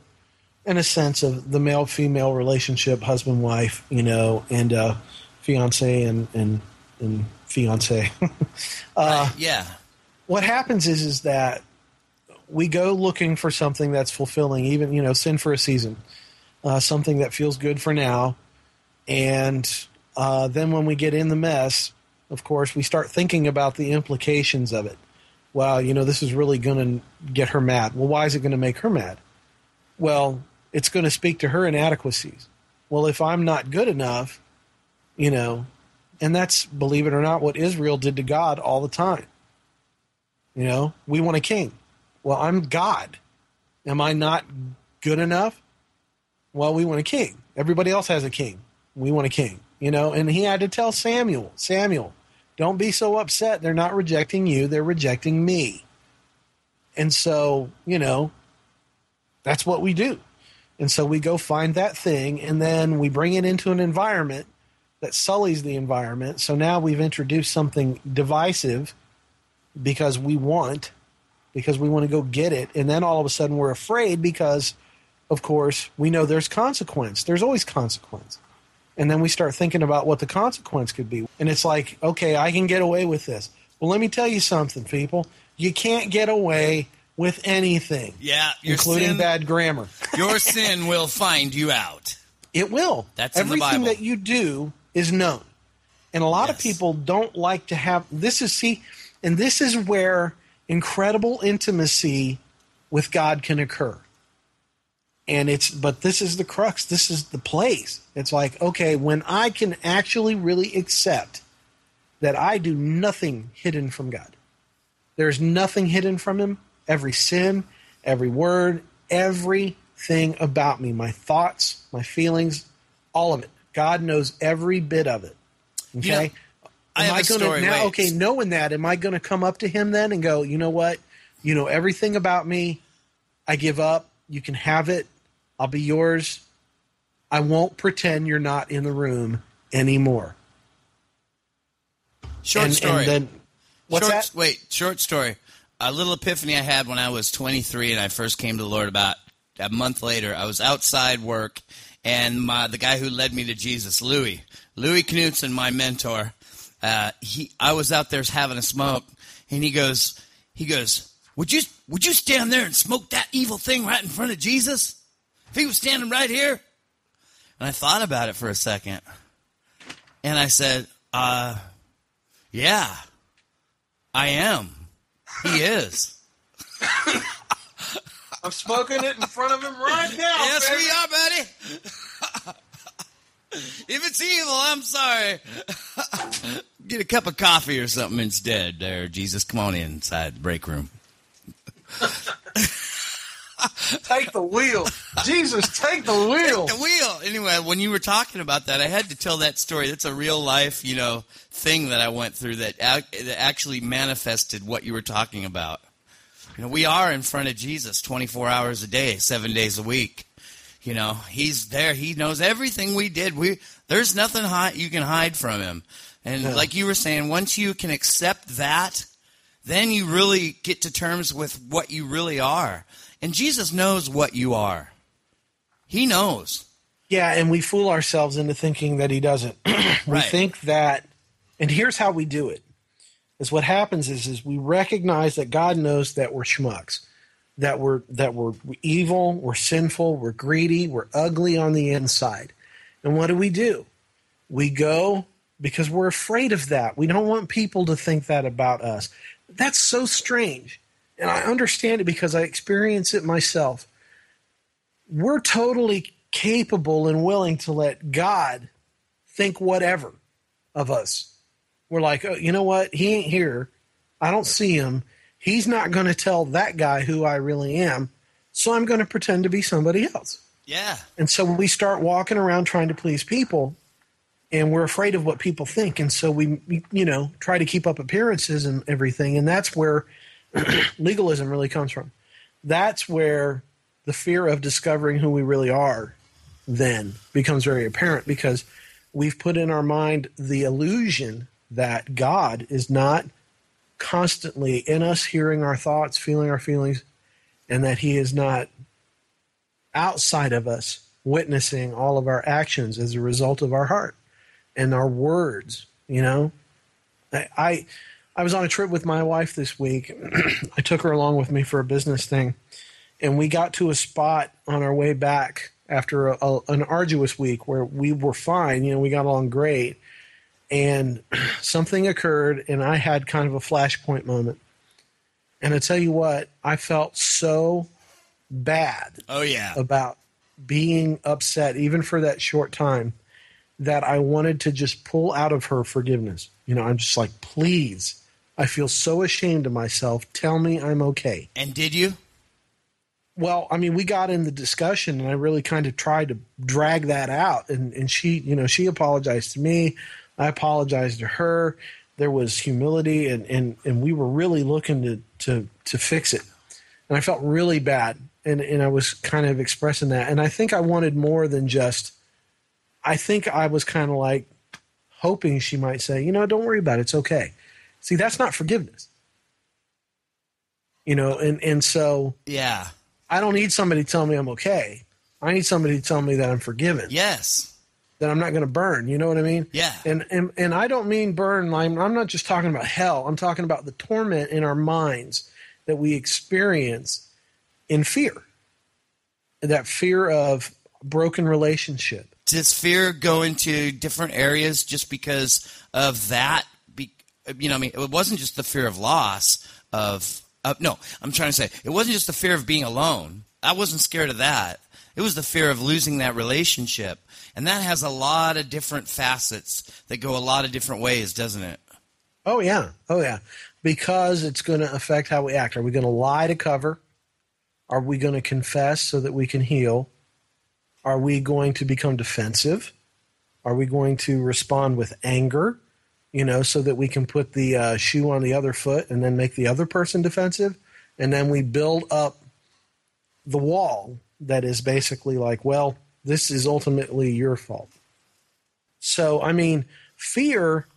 in a sense, of the male female relationship, husband wife, you know, and uh, fiance and and and fiance. uh, Yeah. What happens is is that we go looking for something that's fulfilling, even you know, sin for a season, uh, something that feels good for now, and uh, then when we get in the mess, of course, we start thinking about the implications of it. Well, you know, this is really going to get her mad. Well, why is it going to make her mad? Well, it's going to speak to her inadequacies. Well, if I'm not good enough, you know, and that's, believe it or not, what Israel did to God all the time. You know, we want a king. Well, I'm God. Am I not good enough? Well, we want a king. Everybody else has a king. We want a king. You know, and he had to tell Samuel, Samuel, don't be so upset. They're not rejecting you, they're rejecting me. And so, you know, that's what we do. And so we go find that thing and then we bring it into an environment that sullies the environment. So now we've introduced something divisive because we want, because we want to go get it. And then all of a sudden we're afraid because, of course, we know there's consequence. There's always consequence. And then we start thinking about what the consequence could be. And it's like, okay, I can get away with this. Well, let me tell you something, people. You can't get away with anything, Yeah, including sin, bad grammar. your sin will find you out. It will. That's in the Everything that you do is known. And a lot of people don't like to have this is see and this is where incredible intimacy with God can occur. And it's but this is the crux, this is the place. It's like, okay, when I can actually really accept that I do nothing hidden from God. There's nothing hidden from him. Every sin, every word, everything about me, my thoughts, my feelings, all of it. God knows every bit of it. Okay. You know, I am I going to now? Okay, knowing that, am I going to come up to him then and go, you know what? You know everything about me. I give up. You can have it. I'll be yours. I won't pretend you're not in the room anymore. Short And- story. And then, what's short, that? Wait, short story. A little epiphany I had when I was 23 and I first came to the Lord about a month later. I was outside work, and my the guy who led me to Jesus, Louis, Louis Knutson, my mentor, uh, he I was out there having a smoke, and he goes, he goes, would you would you stand there and smoke that evil thing right in front of Jesus? If he was standing right here, and I thought about it for a second, and I said, uh, yeah. I am. He is. I'm smoking it in front of him right now. yes, baby. we are, buddy. if it's evil, I'm sorry. Get a cup of coffee or something instead. There, Jesus, come on inside the break room. Take the wheel. Jesus, take the wheel. The wheel. Anyway, when you were talking about that, I had to tell that story. That's a real life, you know, thing that I went through that, ac- that actually manifested what you were talking about. You know, we are in front of Jesus 24 hours a day, seven days a week. You know, he's there. He knows everything we did. We there's nothing hi- you can hide from him. And Yeah. like you were saying, once you can accept that, then you really get to terms with what you really are. And Jesus knows what you are. He knows. Yeah, and we fool ourselves into thinking that he doesn't. we Right. think that, and here's how we do it: is what happens is is we recognize that God knows that we're schmucks, that we're that we're evil, we're sinful, we're greedy, we're ugly on the inside, and what do we do? We go because we're afraid of that. We don't want people to think that about us. That's so strange, and I understand it because I experience it myself we're totally capable and willing to let God think whatever of us. We're like, oh, you know what? He ain't here. I don't see him. He's not going to tell that guy who I really am. So I'm going to pretend to be somebody else. Yeah. And so we start walking around trying to please people and we're afraid of what people think. And so we, you know, try to keep up appearances and everything. And that's where legalism really comes from. That's where the fear of discovering who we really are then becomes very apparent because we've put in our mind the illusion that God is not constantly in us, hearing our thoughts, feeling our feelings, and that He is not outside of us, witnessing all of our actions as a result of our heart and our words. You know, I I, I was on a trip with my wife this week. I took her along with me for a business thing, and we got to a spot on our way back after a, a, an arduous week where we were fine. You know, we got along great, and something occurred, and I had kind of a flashpoint moment. And I tell you what, I felt so bad Oh yeah. about being upset, even for that short time, that I wanted to just pull out of her forgiveness. You know, I'm just like, please, I feel so ashamed of myself. Tell me I'm okay. And did you? Well, I mean, we got in the discussion, and I really kind of tried to drag that out. And, and she, you know, she apologized to me. I apologized to her. There was humility, and, and, and we were really looking to, to, to fix it. And I felt really bad. And, and I was kind of expressing that. And I think I wanted more than just, I think I was kind of like hoping she might say, you know, don't worry about it. It's okay. See, that's not forgiveness. You know, and, and so Yeah. I don't need somebody to tell me I'm okay. I need somebody to tell me that I'm forgiven. Yes. That I'm not going to burn. You know what I mean? Yeah. And and and I don't mean burn. I'm, I'm not just talking about hell. I'm talking about the torment in our minds that we experience in fear. That fear of broken relationship. Does fear go into different areas just because of that? Be, you know, I mean, it wasn't just the fear of loss of. Uh, no, I'm trying to say it wasn't just the fear of being alone. I wasn't scared of that. It was the fear of losing that relationship, and that has a lot of different facets that go a lot of different ways, doesn't it? Oh yeah, oh yeah, because it's going to affect how we act. Are we going to lie to cover? Are we going to confess so that we can heal? Are we going to become defensive? Are we going to respond with anger, you know, so that we can put the uh, shoe on the other foot and then make the other person defensive? And then we build up the wall that is basically like, well, this is ultimately your fault. So, I mean, fear,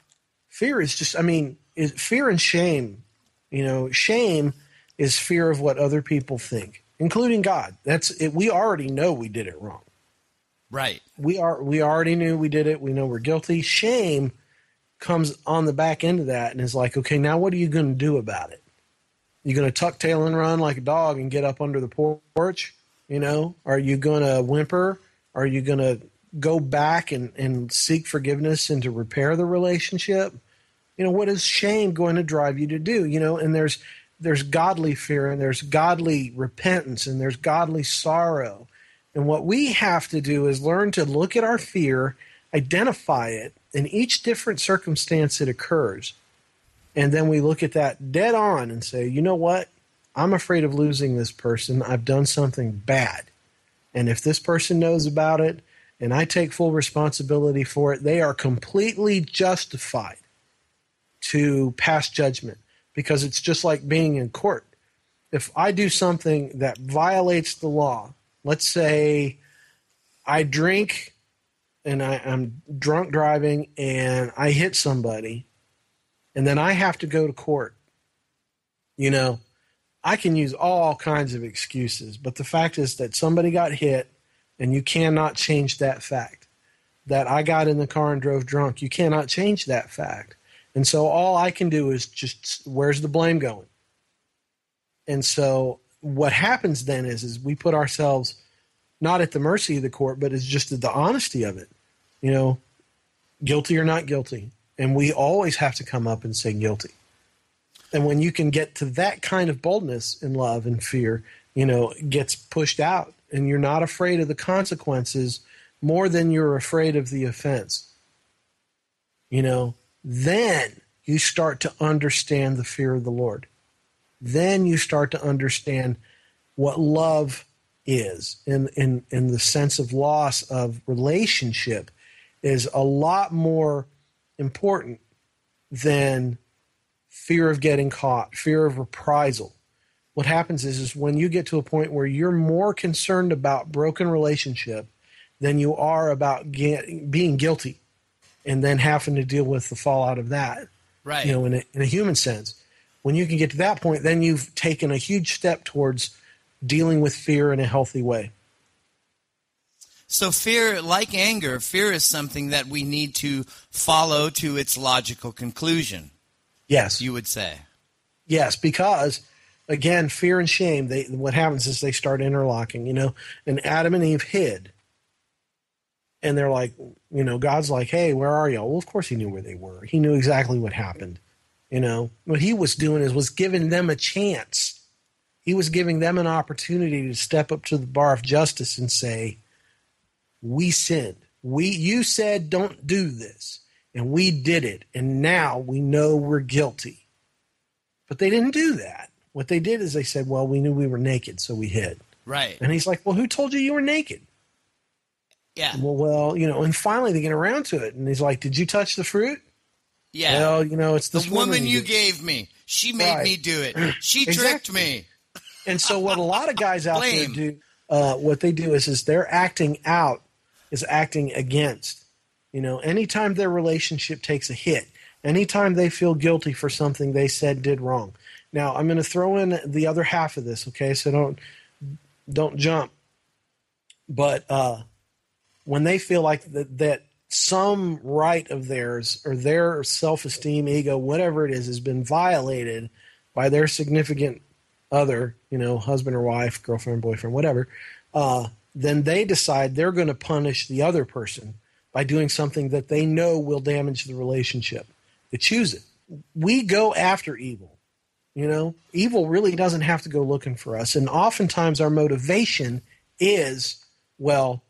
fear is just, I mean, is fear and shame, you know, shame is fear of what other people think, including God. That's it. We already know we did it wrong. Right. We are, we already knew we did it. We know we're guilty. Shame comes on the back end of that and is like, okay, now what are you going to do about it? You going to tuck tail and run like a dog and get up under the porch? You know, are you going to whimper? Are you going to go back and, and seek forgiveness and to repair the relationship? You know, what is shame going to drive you to do? You know, and there's there's godly fear and there's godly repentance and there's godly sorrow. And what we have to do is learn to look at our fear, identify it in each different circumstance it occurs. And then we look at that dead on and say, you know what? I'm afraid of losing this person. I've done something bad. And if this person knows about it and I take full responsibility for it, they are completely justified to pass judgment because it's just like being in court. If I do something that violates the law, let's say I drink and I, am drunk driving and I hit somebody, and then I have to go to court, you know, I can use all kinds of excuses, but the fact is that somebody got hit and you cannot change that fact. That I got in the car and drove drunk, you cannot change that fact. And so all I can do is just where's the blame going? And so what happens then is is we put ourselves not at the mercy of the court, but it's just the honesty of it. You know, guilty or not guilty. And we always have to come up and say guilty. And when you can get to that kind of boldness in love and fear, you know, gets pushed out and you're not afraid of the consequences more than you're afraid of the offense. You know, then you start to understand the fear of the Lord. Then you start to understand what love is in, in, in the sense of loss of relationship is a lot more important than fear of getting caught, fear of reprisal. What happens is, is when you get to a point where you're more concerned about broken relationship than you are about get, being guilty and then having to deal with the fallout of that. Right. You know, in a, in a human sense. When you can get to that point, then you've taken a huge step towards dealing with fear in a healthy way. So, fear, like anger, fear is something that we need to follow to its logical conclusion. Yes. You would say. Yes, because again, fear and shame, they what happens is they start interlocking, you know, and Adam and Eve hid. And they're like, you know, God's like, hey, where are y'all? Well, of course he knew where they were. He knew exactly what happened. You know, what he was doing is was giving them a chance. He was giving them an opportunity to step up to the bar of justice and say, we sinned. We you said don't do this and we did it and now we know we're guilty. But they didn't do that. What they did is they said, "Well, we knew we were naked, so we hid." Right. And he's like, "Well, who told you you were naked?" Yeah. Well, well, you know, and finally they get around to it, and he's like, "Did you touch the fruit?" Yeah. Well, you know, it's the this woman you did. gave me. She made Right. me do it. She tricked Exactly. me. And so, what a lot of guys out there do, uh, what they do is, is they're acting out, is acting against. You know, anytime their relationship takes a hit, anytime they feel guilty for something they said did wrong. Now, I'm going to throw in the other half of this, okay? So don't don't jump. But uh, when they feel like that, that some right of theirs or their self esteem, ego, whatever it is, has been violated by their significant other, you know, husband or wife, girlfriend, boyfriend, whatever, uh, then they decide they're going to punish the other person by doing something that they know will damage the relationship. They choose it. We go after evil. You know, evil really doesn't have to go looking for us. And oftentimes our motivation is, well,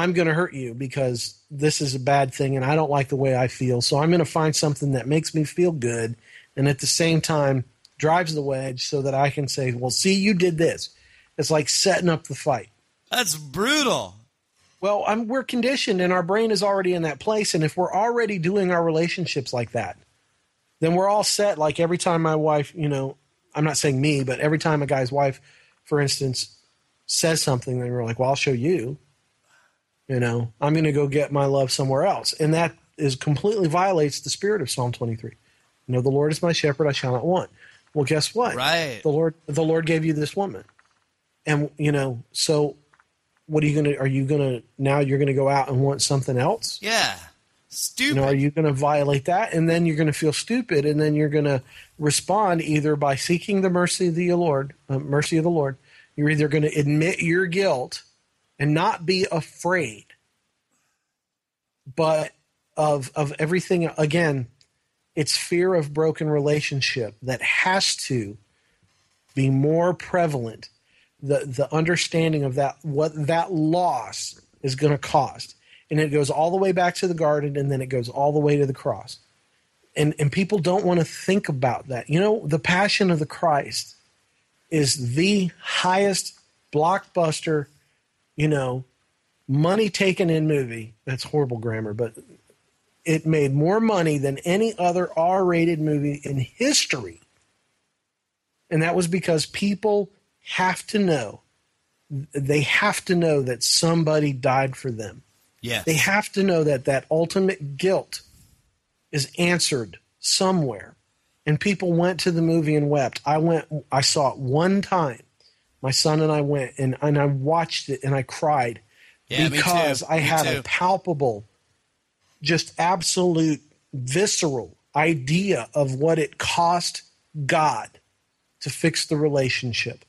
I'm going to hurt you because this is a bad thing and I don't like the way I feel. So I'm going to find something that makes me feel good and at the same time drives the wedge so that I can say, well, see, you did this. It's like setting up the fight. That's brutal. Well, I'm, we're conditioned and our brain is already in that place. And if we're already doing our relationships like that, then we're all set. Like every time my wife, you know, I'm not saying me, but every time a guy's wife, for instance, says something, then we're like, well, I'll show you. You know, I'm going to go get my love somewhere else. And that is completely violates the spirit of Psalm 23. You know, the Lord is my shepherd, I shall not want. Well, guess what? Right. The Lord, the Lord gave you this woman. And, you know, so what are you going to, are you going to, now you're going to go out and want something else? Yeah. Stupid. You know, are you going to violate that? And then you're going to feel stupid, and then you're going to respond either by seeking the mercy of the Lord, uh, mercy of the Lord. You're either going to admit your guilt and not be afraid, but of of everything. Again, it's fear of broken relationship that has to be more prevalent. The the understanding of that what that loss is going to cost and it goes all the way back to the garden and then it goes all the way to the cross and and people don't want to think about that you know the passion of the christ is the highest blockbuster you know money taken in movie that's horrible grammar but it made more money than any other r-rated movie in history and that was because people have to know they have to know that somebody died for them Yeah. they have to know that that ultimate guilt is answered somewhere. And people went to the movie and wept. I went, I saw it one time. My son and I went and, and I watched it and I cried Yeah, because I Me had too. a palpable, just absolute, visceral idea of what it cost God to fix the relationship,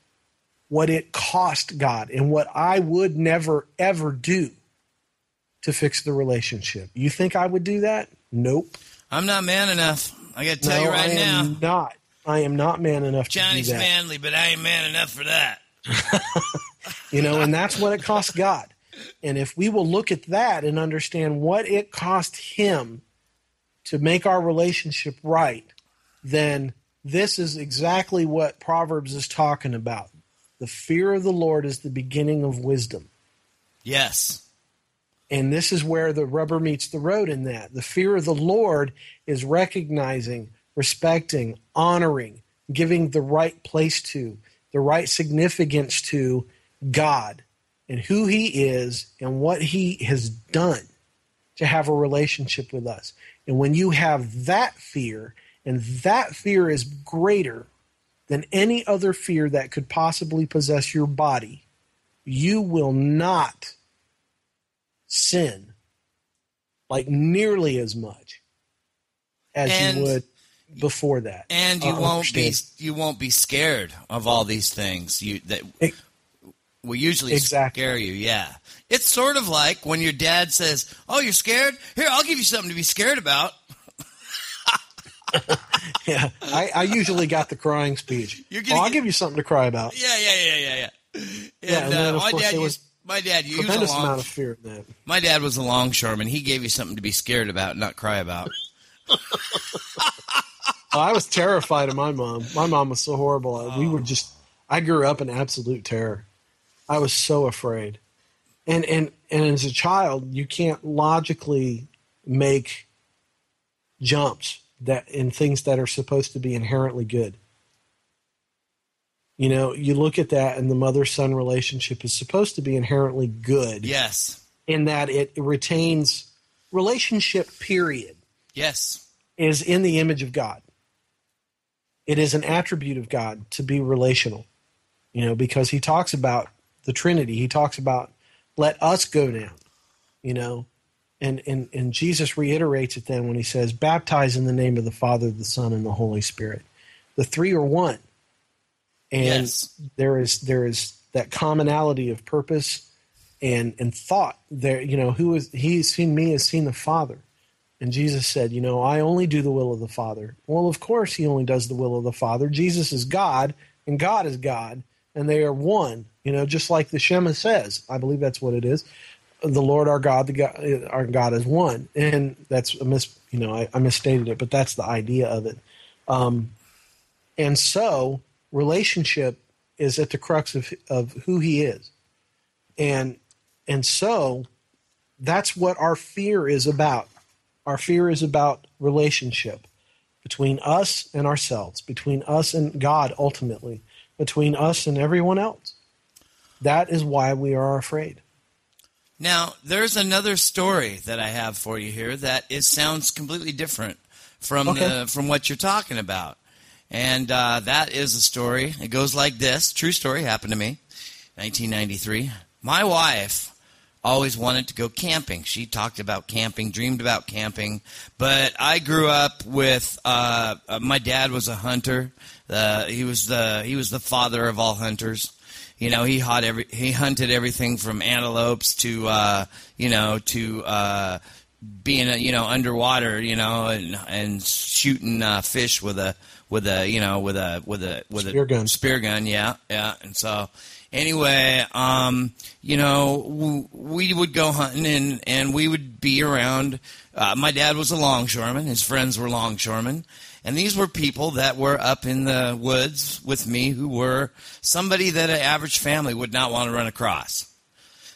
what it cost God, and what I would never, ever do to fix the relationship. You think I would do that? Nope. I'm not man enough. I got to tell no, you right I now. am not. I am not man enough Johnny's to do that. manly, but I ain't man enough for that. You know, and that's what it cost God. And if we will look at that and understand what it cost him to make our relationship right, then this is exactly what Proverbs is talking about. The fear of the Lord is the beginning of wisdom. Yes. And this is where the rubber meets the road in that. The fear of the Lord is recognizing, respecting, honoring, giving the right place to, the right significance to God and who He is and what He has done to have a relationship with us. And when you have that fear, and that fear is greater than any other fear that could possibly possess your body, you will not sin like nearly as much as And- you would before that. And you won't be you won't be scared of all these things you that will usually Exactly. scare you. Yeah, it's sort of like when your dad says, "Oh, you're scared? Here, I'll give you something to be scared about." Yeah, I, I usually got the crying speech. You're oh, I'll get- give you something to cry about. Yeah, yeah, yeah, yeah, yeah. Yeah, And, and then, uh, my dad was used my dad used a Tremendous long, amount of fear in that. my dad was a longshoreman. He gave you something to be scared about, not cry about. Oh, I was terrified of my mom. My mom was so horrible. We were oh. just. I grew up in absolute terror. I was so afraid, and and and as a child, you can't logically make jumps that in things that are supposed to be inherently good. You know, you look at that, and the mother son relationship is supposed to be inherently good Yes, in that it retains relationship. Period yes, is in the image of God. It is an attribute of God to be relational, you know, because he talks about the Trinity. He talks about let us go down, you know, and and and Jesus reiterates it then when he says, "Baptize in the name of the Father, the Son, and the Holy Spirit." The three are one, and Yes. there is there is that commonality of purpose and and thought there you know who is he's seen me has seen the father and jesus said you know i only do the will of the father. Well of course he only does the will of the father. Jesus is god and god is god and they are one you know just like the shema says. I believe that's what it is. The lord our god the god our god is one. And that's a mis you know i, I misstated it but that's the idea of it. Um, and so relationship is at the crux of of who he is. And and so that's what our fear is about. Our fear is about relationship between us and ourselves, between us and God ultimately, between us and everyone else. That is why we are afraid. Now, there's another story that I have for you here that is sounds completely different from Okay. the, from what you're talking about, and uh, that is a story. It goes like this: True story happened to me, 1993. My wife always wanted to go camping. She talked about camping, dreamed about camping, but I grew up with uh, my dad was a hunter. Uh, he was the he was the father of all hunters. You know, he hunted every he hunted everything from antelopes to uh, you know to uh, being uh, you know underwater, you know, and and shooting uh, fish with a with a you know with a with a with Spear a gun. spear gun, yeah, yeah. And so anyway, um, you know, we would go hunting and and we would be around. Uh, my dad was a longshoreman. His friends were longshoremen. And these were people that were up in the woods with me who were somebody that an average family would not want to run across.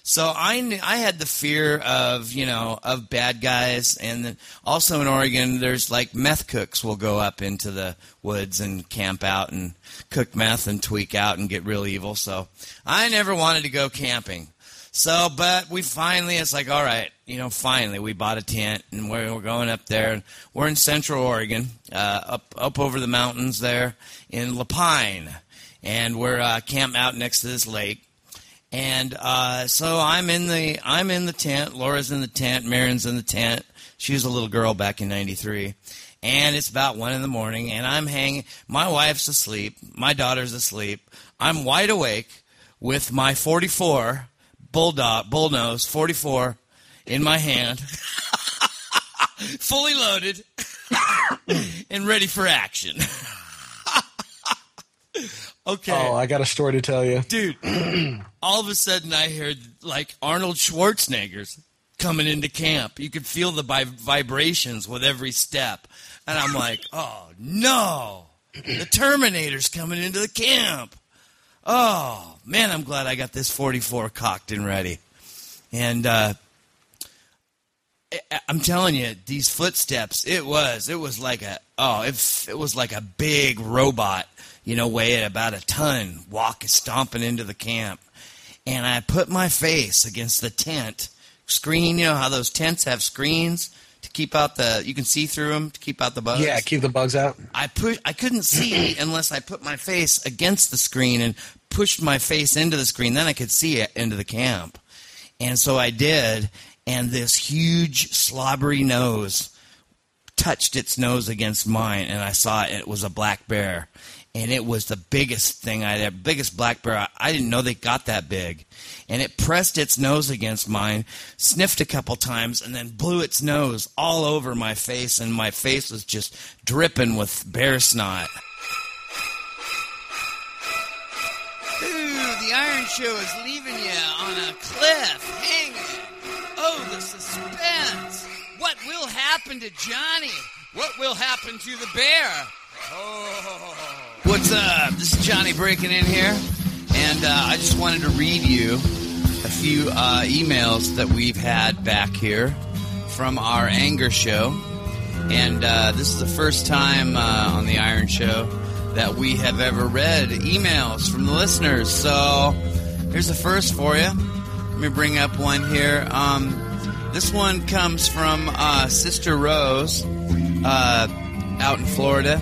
So I, I had the fear of, you know, of bad guys. And then also in Oregon, there's like meth cooks will go up into the woods and camp out and cook meth and tweak out and get real evil. So I never wanted to go camping. So, but we finally, it's like, all right, you know, finally we bought a tent and we're, we're going up there. We're in Central Oregon, uh, up up over the mountains there in La Pine, and we're uh, camped out next to this lake. And uh, so I'm in the I'm in the tent. Laura's in the tent. Marion's in the tent. She was a little girl back in '93, and it's about one in the morning. And I'm hanging. My wife's asleep. My daughter's asleep. I'm wide awake with my 44 bulldog bullnose 44 in my hand, fully loaded and ready for action. okay. Oh, I got a story to tell you. Dude, all of a sudden I heard like Arnold Schwarzenegger's coming into camp. You could feel the vi- vibrations with every step. And I'm like, oh no, the Terminator's coming into the camp. Oh, man, I'm glad I got this 44 cocked and ready. And, uh, I'm telling you, these footsteps, it was, it was like a, oh, it, it was like a big robot, you know, weighing about a ton, walking, stomping into the camp. And I put my face against the tent screen. You know how those tents have screens to keep out the, you can see through them to keep out the bugs? Yeah, keep the bugs out. I put I couldn't see unless I put my face against the screen and pushed my face into the screen. Then I could see it into the camp, and so I did. And this huge slobbery nose touched its nose against mine, and I saw it. It was a black bear, and it was the biggest thing I'd ever, biggest black bear. I, I didn't know they got that big, and it pressed its nose against mine, sniffed a couple times, and then blew its nose all over my face, and my face was just dripping with bear snot. Ooh, the Iron Show is leaving you on a cliff, hanging. Will happen to Johnny? What will happen to the bear? Oh. What's up? This is Johnny breaking in here, and uh, I just wanted to read you a few uh, emails that we've had back here from our anger show. And uh, this is the first time uh, on the Iron Show that we have ever read emails from the listeners. So here's the first for you. Let me bring up one here. Um, this one comes from uh, Sister Rose uh, out in Florida.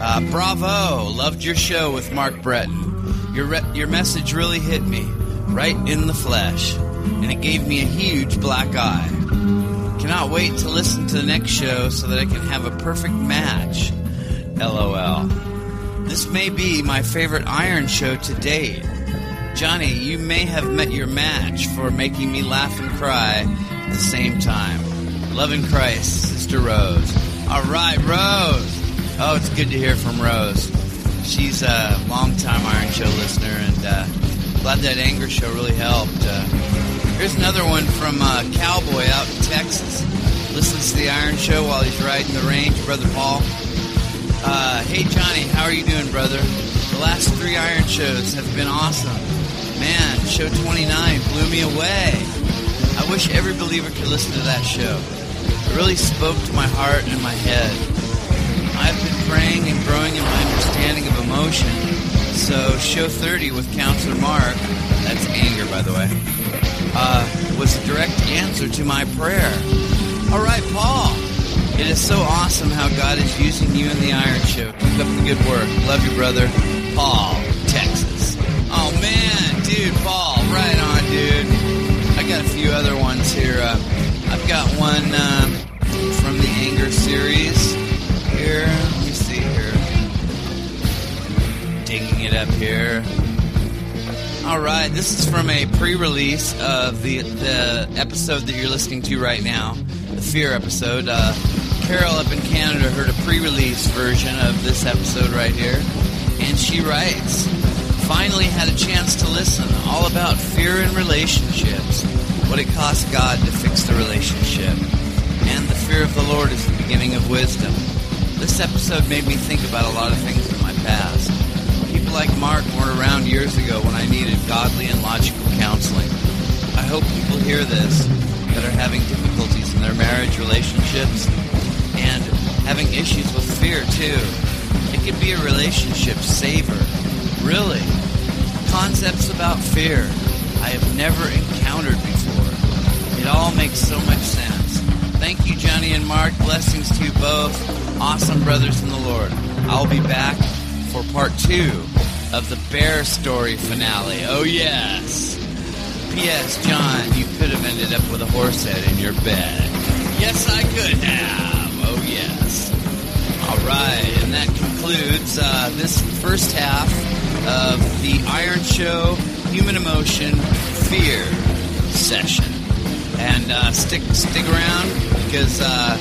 Uh, bravo! Loved your show with Mark Breton. Your re- your message really hit me right in the flesh, and it gave me a huge black eye. Cannot wait to listen to the next show so that I can have a perfect match. LOL. This may be my favorite Iron show to date. Johnny, you may have met your match for making me laugh and cry at the same time. Love Christ, Sister Rose. All right, Rose. Oh, it's good to hear from Rose. She's a longtime Iron Show listener, and uh, glad that anger show really helped. Uh, here's another one from uh, Cowboy out in Texas. Listens to the Iron Show while he's riding the range, Brother Paul. Uh, hey, Johnny, how are you doing, brother? The last three Iron shows have been awesome. Man, show 29 blew me away. I wish every believer could listen to that show. It really spoke to my heart and my head. I've been praying and growing in my understanding of emotion. So, show 30 with Counselor Mark, that's anger, by the way, uh, was a direct answer to my prayer. All right, Paul. It is so awesome how God is using you in the Iron Show. Keep up the good work. Love you, brother. Paul, dude, Paul, right on, dude. I got a few other ones here. Uh, I've got one um, from the Anger series here. Let me see here. Digging it up here. All right, this is from a pre-release of the the episode that you're listening to right now, the Fear episode. Uh, Carol up in Canada heard a pre-release version of this episode right here, and she writes, "Finally had a chance to listen, all about fear in relationships, what it costs God to fix the relationship, and the fear of the Lord is the beginning of wisdom. This episode made me think about a lot of things in my past." People like Mark weren't around years ago when I needed godly and logical counseling. I hope people hear this that are having difficulties in their marriage relationships and having issues with fear too. It can be a relationship saver. Really. Concepts about fear I have never encountered before. It all makes so much sense. Thank you, Johnny and Mark. Blessings to you both. Awesome brothers in the Lord. I'll be back for part two of the Bear Story finale. Oh, yes. P.S. John, you could have ended up with a horse head in your bed. Yes, I could have. Oh, yes. All right, and that concludes uh, this first half of the Iron Show Human Emotion Fear session. And uh, stick stick around because uh,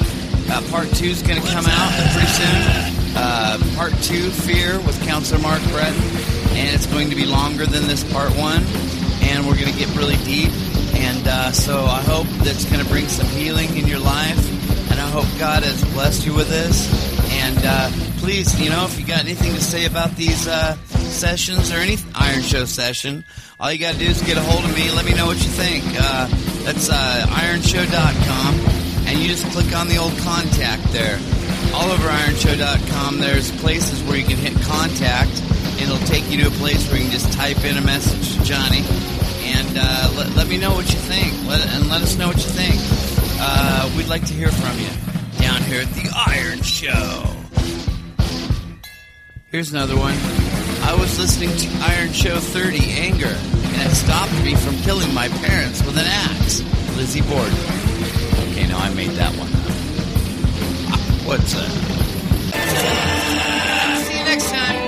uh, part two is going to come out pretty soon. Uh, part two, Fear, with Counselor Mark Breton, and it's going to be longer than this part one, and we're going to get really deep. And uh, so I hope that's going to bring some healing in your life, and I hope God has blessed you with this. And uh, please, you know, if you got anything to say about these uh, sessions or any Iron Show session, all you got to do is get a hold of me. Let me know what you think. Uh, that's uh, ironshow.com, and you just click on the old contact there. All over ironshow.com there's places where you can hit contact. And it'll take you to a place where you can just type in a message to johnny and uh, let, let me know what you think. Let, and let us know what you think. Uh, we'd like to hear from you down here at the iron show. Here's another one i was listening to iron show 30 anger and it stopped me from killing my parents with an axe lizzie borden okay now i made that one ah, What's that? See you next time.